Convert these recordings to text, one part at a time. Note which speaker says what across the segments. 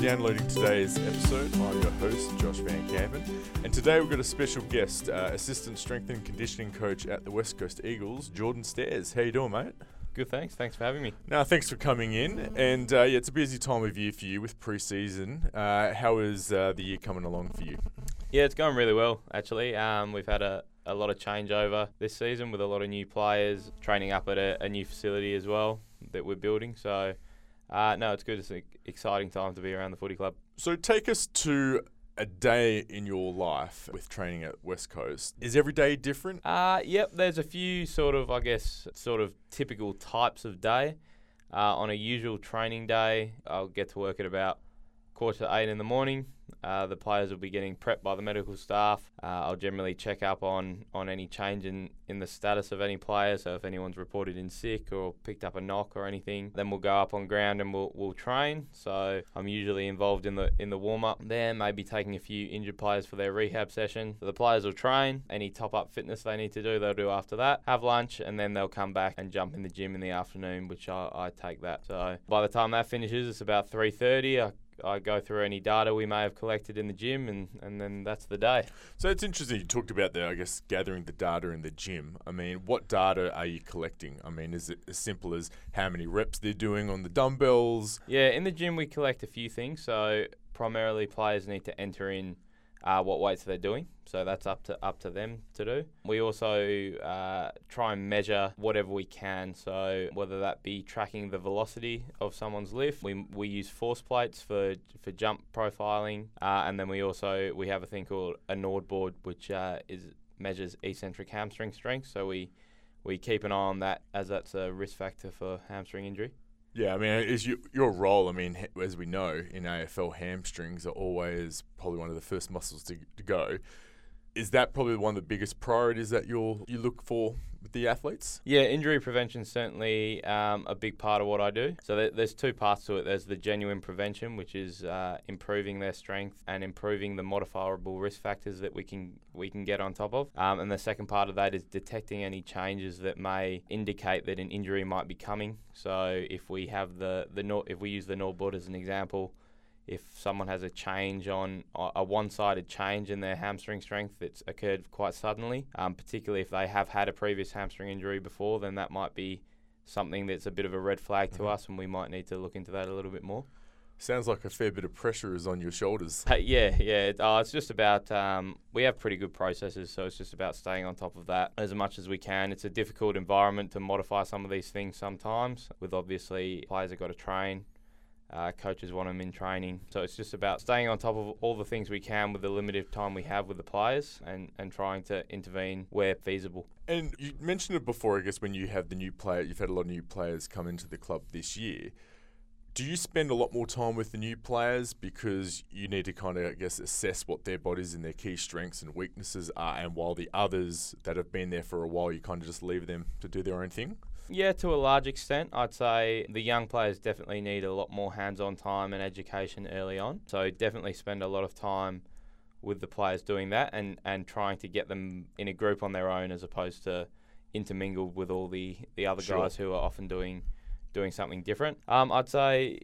Speaker 1: downloading today's episode. I'm your host, Josh Van Campen, and today we've got a special guest, uh, assistant strength and conditioning coach at the West Coast Eagles, Jordan Stares. How you doing, mate?
Speaker 2: Good, thanks. Thanks for having me.
Speaker 1: Now, thanks for coming in, and uh, yeah, it's a busy time of year for you with pre-season. Uh, how is uh, the year coming along for you?
Speaker 2: Yeah, it's going really well actually. Um, we've had a, a lot of changeover this season with a lot of new players training up at a, a new facility as well that we're building. So, uh, no, it's good. It's an exciting time to be around the footy club.
Speaker 1: So, take us to a day in your life with training at West Coast. Is every day different?
Speaker 2: Uh, yep, there's a few sort of, I guess, sort of typical types of day. Uh, on a usual training day, I'll get to work at about quarter to eight in the morning. Uh, the players will be getting prepped by the medical staff. Uh, I'll generally check up on, on any change in, in the status of any player. So if anyone's reported in sick or picked up a knock or anything, then we'll go up on ground and we'll, we'll train. So I'm usually involved in the in the warm up there, maybe taking a few injured players for their rehab session. So the players will train. Any top up fitness they need to do, they'll do after that. Have lunch and then they'll come back and jump in the gym in the afternoon, which I, I take that. So by the time that finishes, it's about 3:30. I I go through any data we may have collected in the gym, and, and then that's the day.
Speaker 1: So it's interesting you talked about the, I guess, gathering the data in the gym. I mean, what data are you collecting? I mean, is it as simple as how many reps they're doing on the dumbbells?
Speaker 2: Yeah, in the gym we collect a few things. So primarily players need to enter in uh, what weights they're doing. So that's up to up to them to do. We also uh, try and measure whatever we can. So whether that be tracking the velocity of someone's lift, we, we use force plates for for jump profiling, uh, and then we also we have a thing called a NORD board, which uh, is measures eccentric hamstring strength. So we we keep an eye on that as that's a risk factor for hamstring injury.
Speaker 1: Yeah, I mean, is your your role? I mean, as we know in AFL, hamstrings are always probably one of the first muscles to, to go. Is that probably one of the biggest priorities that you'll you look for with the athletes?
Speaker 2: Yeah, injury prevention is certainly um, a big part of what I do. So th- there's two parts to it. There's the genuine prevention, which is uh, improving their strength and improving the modifiable risk factors that we can we can get on top of. Um, and the second part of that is detecting any changes that may indicate that an injury might be coming. So if we have the the if we use the NORD board as an example if someone has a change on a one-sided change in their hamstring strength that's occurred quite suddenly, um, particularly if they have had a previous hamstring injury before, then that might be something that's a bit of a red flag mm-hmm. to us, and we might need to look into that a little bit more.
Speaker 1: Sounds like a fair bit of pressure is on your shoulders.
Speaker 2: Hey, yeah, yeah. Uh, it's just about um, we have pretty good processes, so it's just about staying on top of that as much as we can. It's a difficult environment to modify some of these things sometimes. With obviously players have got to train, uh, coaches want them in training. So it's just about staying on top of all the things we can with the limited time we have with the players and, and trying to intervene where feasible.
Speaker 1: And you mentioned it before, I guess, when you have the new player, you've had a lot of new players come into the club this year. Do you spend a lot more time with the new players because you need to kind of, I guess, assess what their bodies and their key strengths and weaknesses are, and while the others that have been there for a while, you kind of just leave them to do their own thing?
Speaker 2: Yeah, to a large extent. I'd say the young players definitely need a lot more hands on time and education early on. So, definitely spend a lot of time with the players doing that and, and trying to get them in a group on their own as opposed to intermingled with all the, the other sure. guys who are often doing doing something different. Um, I'd say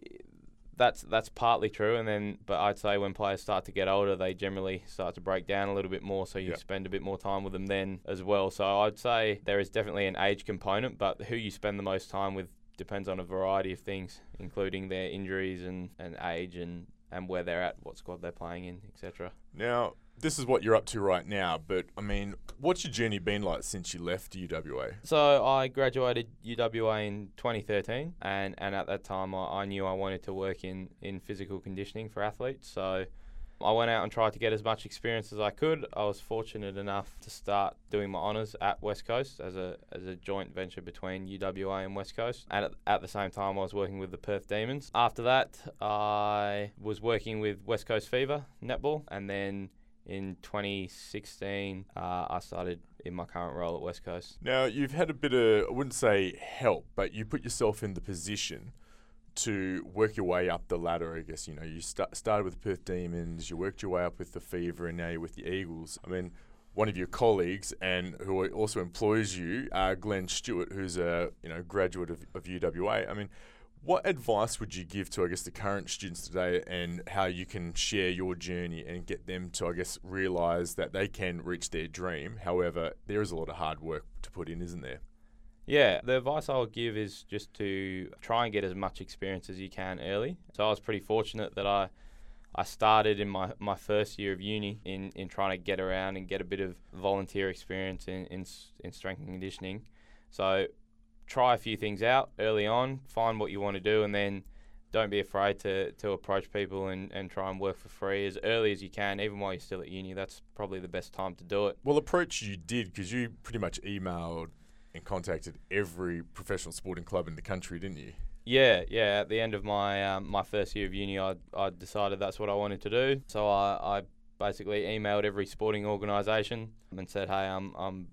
Speaker 2: that's that's partly true, and then but I'd say when players start to get older, they generally start to break down a little bit more. So you yep. spend a bit more time with them then as well. So I'd say there is definitely an age component, but who you spend the most time with depends on a variety of things, including their injuries and, and age and and where they're at, what squad they're playing in, etc.
Speaker 1: Now, this is what you're up to right now, but I mean, what's your journey been like since you left UWA?
Speaker 2: So I graduated UWA in 2013, and, and at that time I, I knew I wanted to work in, in physical conditioning for athletes. So I went out and tried to get as much experience as I could. I was fortunate enough to start doing my honours at West Coast as a as a joint venture between UWA and West Coast. And at, at the same time, I was working with the Perth Demons. After that, I was working with West Coast Fever netball, and then in 2016, uh, I started in my current role at West Coast.
Speaker 1: Now, you've had a bit of, I wouldn't say help, but you put yourself in the position to work your way up the ladder, I guess. You know, you st- started with Perth Demons, you worked your way up with the Fever, and now you're with the Eagles. I mean, one of your colleagues and who also employs you, uh, Glenn Stewart, who's a you know graduate of, of UWA. I mean, What advice would you give to, I guess, the current students today and how you can share your journey and get them to, I guess, realize that they can reach their dream? However, there is a lot of hard work to put in, isn't there?
Speaker 2: Yeah, the advice I'll give is just to try and get as much experience as you can early. So I was pretty fortunate that I I started in my, my first year of uni in, in trying to get around and get a bit of volunteer experience in, in, in strength and conditioning. So try a few things out early on, find what you want to do, and then don't be afraid to, to approach people and, and try and work for free as early as you can, even while you're still at uni. That's probably the best time to do it.
Speaker 1: Well, approach you did because you pretty much emailed and contacted every professional sporting club in the country, didn't you?
Speaker 2: Yeah, yeah. At the end of my um, my first year of uni, I, I decided that's what I wanted to do. So I, I basically emailed every sporting organisation and said, hey, I'm, I'm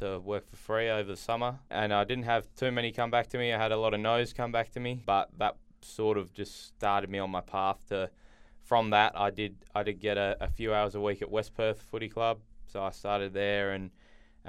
Speaker 2: to work for free over the summer. And I didn't have too many come back to me. I had a lot of no's come back to me, but that sort of just started me on my path to. From that, I did I did get a, a few hours a week at West Perth Footy Club. So I started there and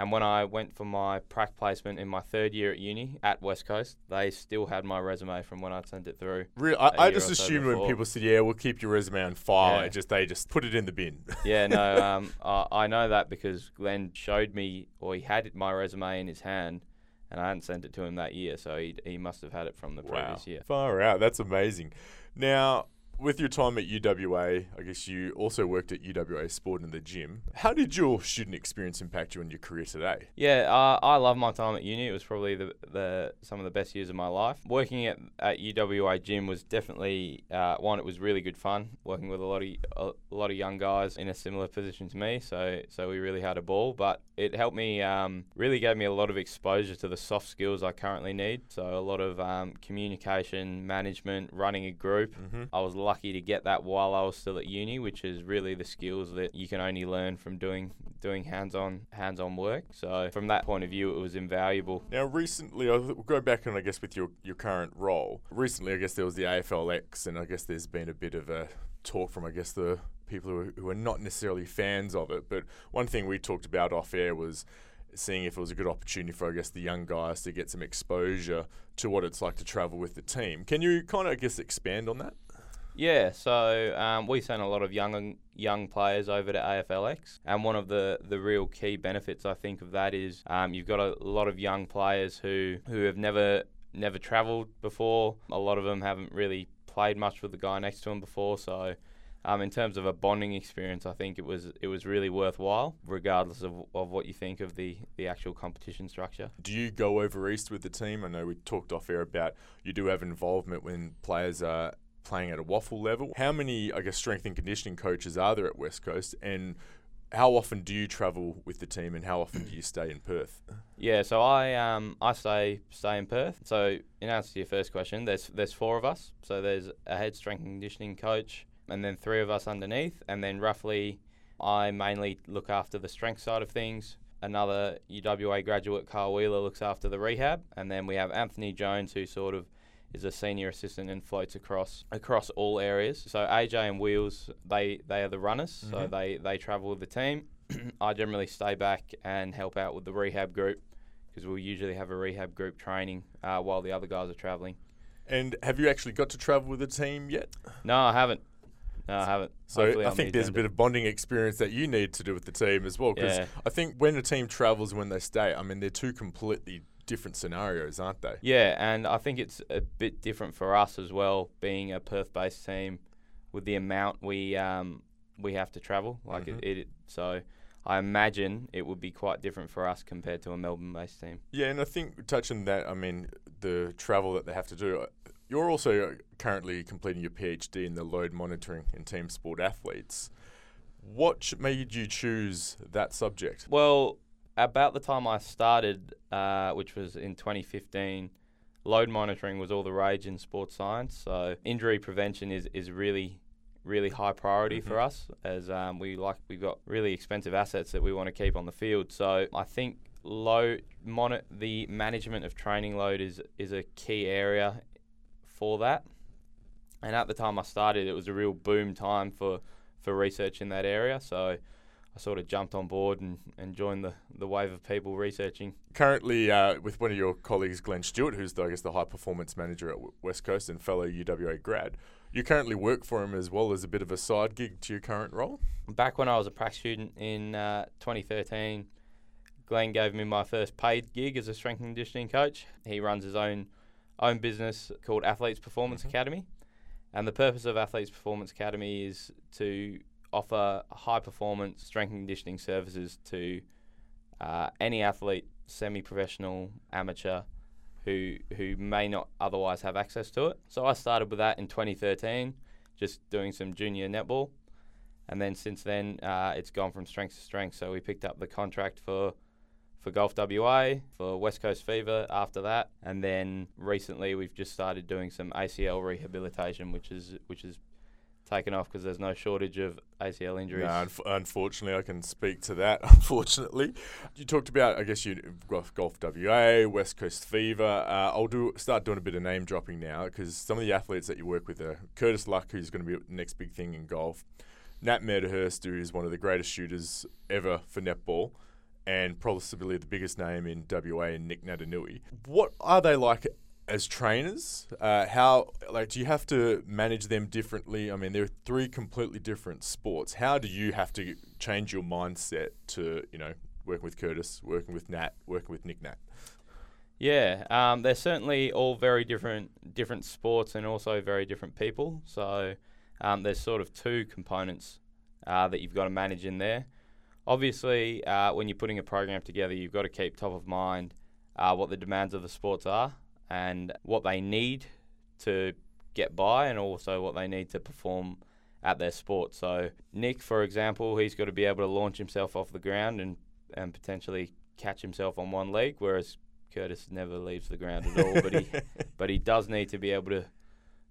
Speaker 2: and when I went for my prac placement in my third year at uni at West Coast, they still had my resume from when I sent it through.
Speaker 1: Really, I, I just assumed when people said, "Yeah, we'll keep your resume on file," yeah. just they just put it in the bin.
Speaker 2: yeah, no, um, I, I know that because Glenn showed me, or he had my resume in his hand, and I hadn't sent it to him that year, so he he must have had it from the wow. previous year.
Speaker 1: Far out, that's amazing. Now, with your time at UWA, I guess you also worked at UWA Sport in the gym. How did your student experience impact you in your career today?
Speaker 2: Yeah, uh, I love my time at uni. It was probably the, the some of the best years of my life. Working at, at UWA gym was definitely uh, one. It was really good fun. Working with a lot of a lot of young guys in a similar position to me, so so we really had a ball. But it helped me, um, really gave me a lot of exposure to the soft skills I currently need. So a lot of um, communication, management, running a group. Mm-hmm. I was lucky to get that while I was still at uni, which is really the skills that you can only learn from doing doing hands-on hands-on work. So from that point of view, it was invaluable.
Speaker 1: Now, recently, I'll go back and I guess with your your current role. Recently, I guess there was the AFLX, and I guess there's been a bit of a talk from I guess the people who are, who are not necessarily fans of it. But one thing we talked about off air was seeing if it was a good opportunity for, I guess, the young guys to get some exposure to what it's like to travel with the team. Can you kind of, I guess, expand on that?
Speaker 2: Yeah, so um, we sent a lot of young young players over to AFLX, and one of the, the real key benefits I think of that is um, you've got a lot of young players who who have never never travelled before. A lot of them haven't really played much with the guy next to them before, so um, in terms of a bonding experience, I think it was it was really worthwhile, regardless of, of what you think of the, the actual competition structure.
Speaker 1: Do you go over east with the team? I know we talked off air about you do have involvement when players are playing at a WAFL level. How many, I guess, strength and conditioning coaches are there at West Coast, and how often do you travel with the team, and how often do you stay in Perth?
Speaker 2: Yeah, so I um I stay stay in Perth. So in answer to your first question, there's there's four of us. So there's a head strength and conditioning coach, and then three of us underneath, and then roughly I mainly look after the strength side of things. Another UWA graduate, Carl Wheeler, looks after the rehab, and then we have Anthony Jones, who sort of is a senior assistant and floats across across all areas. So AJ and Wheels, they they are the runners, mm-hmm. so they they travel with the team. I generally stay back and help out with the rehab group because we'll usually have a rehab group training uh, while the other guys are traveling.
Speaker 1: And have you actually got to travel with the team yet?
Speaker 2: No, I haven't. No, I haven't.
Speaker 1: So Hopefully I think the there's a bit of bonding experience that you need to do with the team as well. Because yeah. I think when a team travels when they stay, I mean, they're two completely different scenarios, aren't they?
Speaker 2: Yeah, and I think it's a bit different for us as well, being a Perth-based team, with the amount we um, we have to travel. Like mm-hmm. it, it, so. I imagine it would be quite different for us compared to a Melbourne-based team.
Speaker 1: Yeah, and I think touching that, I mean, the travel that they have to do. You're also currently completing your PhD in the load monitoring in team sport athletes. What made you choose that subject?
Speaker 2: Well, about the time I started, uh, which was in 2015, load monitoring was all the rage in sports science. So injury prevention is, is really really high priority mm-hmm. for us as um, we like we've got really expensive assets that we want to keep on the field. So I think load mon- the management of training load is is a key area for that. And at the time I started, it was a real boom time for for research in that area. So I sort of jumped on board and, and joined the, the wave of people researching.
Speaker 1: Currently, uh, with one of your colleagues, Glenn Stewart, who's the, I guess the high performance manager at West Coast and fellow UWA grad, you currently work for him as well as a bit of a side gig to your current role.
Speaker 2: Back when I was a prac student in uh, 2013, Glenn gave me my first paid gig as a strength and conditioning coach. He runs his own own business called Athletes Performance mm-hmm. Academy, and the purpose of Athletes Performance Academy is to offer high performance strength and conditioning services to uh, any athlete, semi professional, amateur, who who may not otherwise have access to it. So I started with that in 2013, just doing some junior netball, and then since then uh, it's gone from strength to strength. So we picked up the contract for for Golf WA, for West Coast Fever after that, and then recently we've just started doing some ACL rehabilitation, which is which is taken off because there's no shortage of ACL injuries.
Speaker 1: No, unf- unfortunately, I can speak to that. Unfortunately, you talked about, I guess you golf, golf WA, West Coast Fever. Uh, I'll do start doing a bit of name dropping now because some of the athletes that you work with are Curtis Luck, who's going to be the next big thing in golf. Nat Medhurst, who is one of the greatest shooters ever for netball, and possibly the biggest name in WA, and Nick Naitanui. What are they like as trainers, uh, how like do you have to manage them differently? I mean, they're three completely different sports. How do you have to change your mindset to you know working with Curtis, working with Nat, working with Nick Nat?
Speaker 2: Yeah, um, they're certainly all very different different sports and also very different people. So um, there's sort of two components uh, that you've got to manage in there. Obviously, uh, when you're putting a program together, you've got to keep top of mind uh, what the demands of the sports are and what they need to get by and also what they need to perform at their sport. So Nick, for example, he's got to be able to launch himself off the ground and, and potentially catch himself on one leg, whereas Curtis never leaves the ground at all. but he but he does need to be able to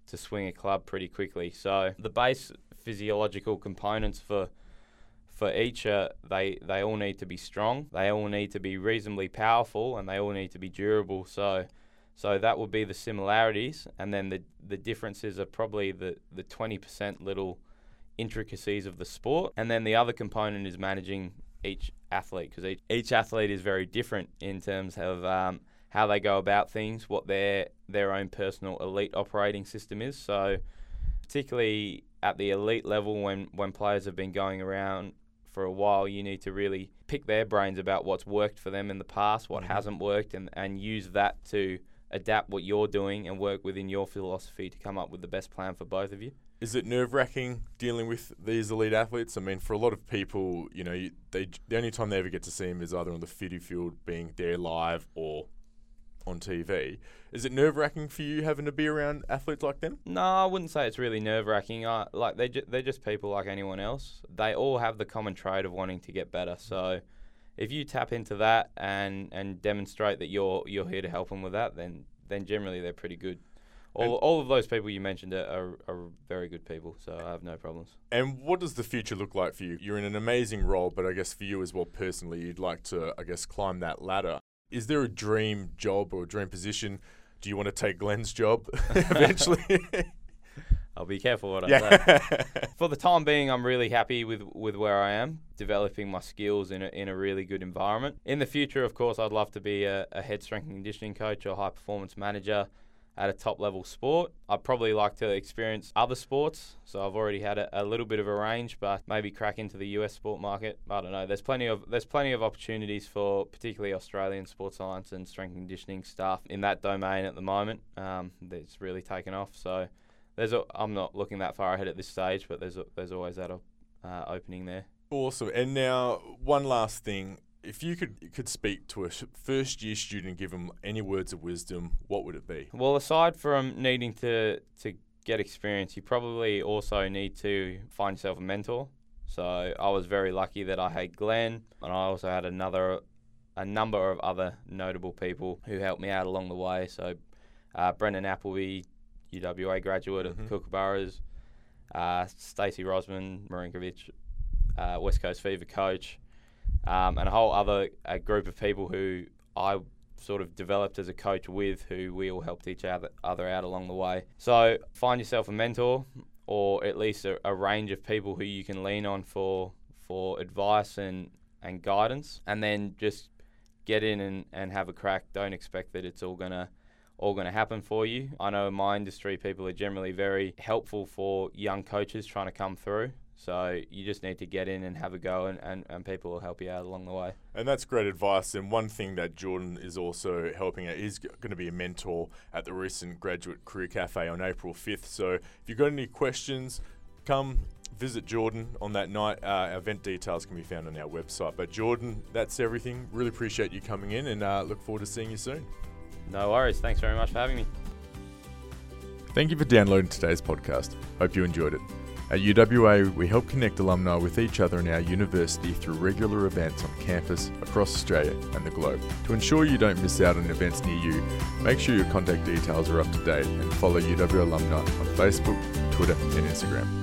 Speaker 2: to swing a club pretty quickly. So the base physiological components for for each uh, they they all need to be strong. They all need to be reasonably powerful, and they all need to be durable. So so that would be the similarities, and then the the differences are probably the the twenty percent little intricacies of the sport, and then the other component is managing each athlete because each, each athlete is very different in terms of um, how they go about things, what their their own personal elite operating system is. So particularly at the elite level, when when players have been going around for a while, you need to really pick their brains about what's worked for them in the past, what mm-hmm. hasn't worked, and, and use that to adapt what you're doing and work within your philosophy to come up with the best plan for both of you.
Speaker 1: Is it nerve wracking dealing with these elite athletes? I mean, for a lot of people, you know, they the only time they ever get to see them is either on the fitty field, being there live, or on TV. Is it nerve wracking for you having to be around athletes like them?
Speaker 2: No, I wouldn't say it's really nerve wracking. Uh, like they ju- they're just people like anyone else. They all have the common trait of wanting to get better. So if you tap into that and and demonstrate that you're you're here to mm. help them with that, then then generally they're pretty good. All, all of those people you mentioned are, are, are, very good people, so I have no problems.
Speaker 1: And what does the future look like for you? You're in an amazing role, but I guess for you as well personally, you'd like to, I guess, climb that ladder. Is there a dream job or a dream position? Do you want to take Glenn's job eventually?
Speaker 2: I'll be careful what I yeah. say. For the time being, I'm really happy with, with where I am, developing my skills in a, in a really good environment. In the future, of course, I'd love to be a, a head strength and conditioning coach or high performance manager at a top level sport. I'd probably like to experience other sports. So I've already had a, a, little bit of a range, but maybe crack into the US sport market. I don't know. There's plenty of there's plenty of opportunities for particularly Australian sports science and strength and conditioning staff in that domain at the moment. Um, it's really taken off. So there's a, I'm not looking that far ahead at this stage, but there's a, there's always that uh, opening there.
Speaker 1: Awesome. And now one last thing. If you could could speak to a first year student, and give them any words of wisdom, what would it be?
Speaker 2: Well, aside from needing to to get experience, you probably also need to find yourself a mentor. So I was very lucky that I had Glenn, and I also had another a number of other notable people who helped me out along the way. So uh, Brendan Appleby, UWA graduate mm-hmm. of Kookaburras, uh, Stacey Rosman, Marinkovic, uh, West Coast Fever coach, um, and a whole other a group of people who I sort of developed as a coach with, who we all helped each other, other out along the way. So find yourself a mentor, or at least a, a range of people who you can lean on for for advice and, and guidance, and then just get in and, and have a crack. Don't expect that it's all gonna all going to happen for you. I know in my industry, people are generally very helpful for young coaches trying to come through. So you just need to get in and have a go, and, and, and people will help you out along the way.
Speaker 1: And that's great advice. And one thing that Jordan is also helping out is going to be a mentor at the recent Graduate Career Cafe on April 5th. So if you've got any questions, come visit Jordan on that night. Uh, event details can be found on our website. But Jordan, that's everything. Really appreciate you coming in and uh, look forward to seeing you soon.
Speaker 2: No worries. Thanks very much for having me.
Speaker 1: Thank you for downloading today's podcast. Hope you enjoyed it. At UWA, we help connect alumni with each other in our university through regular events on campus, across Australia and the globe. To ensure you don't miss out on events near you, make sure your contact details are up to date and follow UW Alumni on Facebook, Twitter, and Instagram.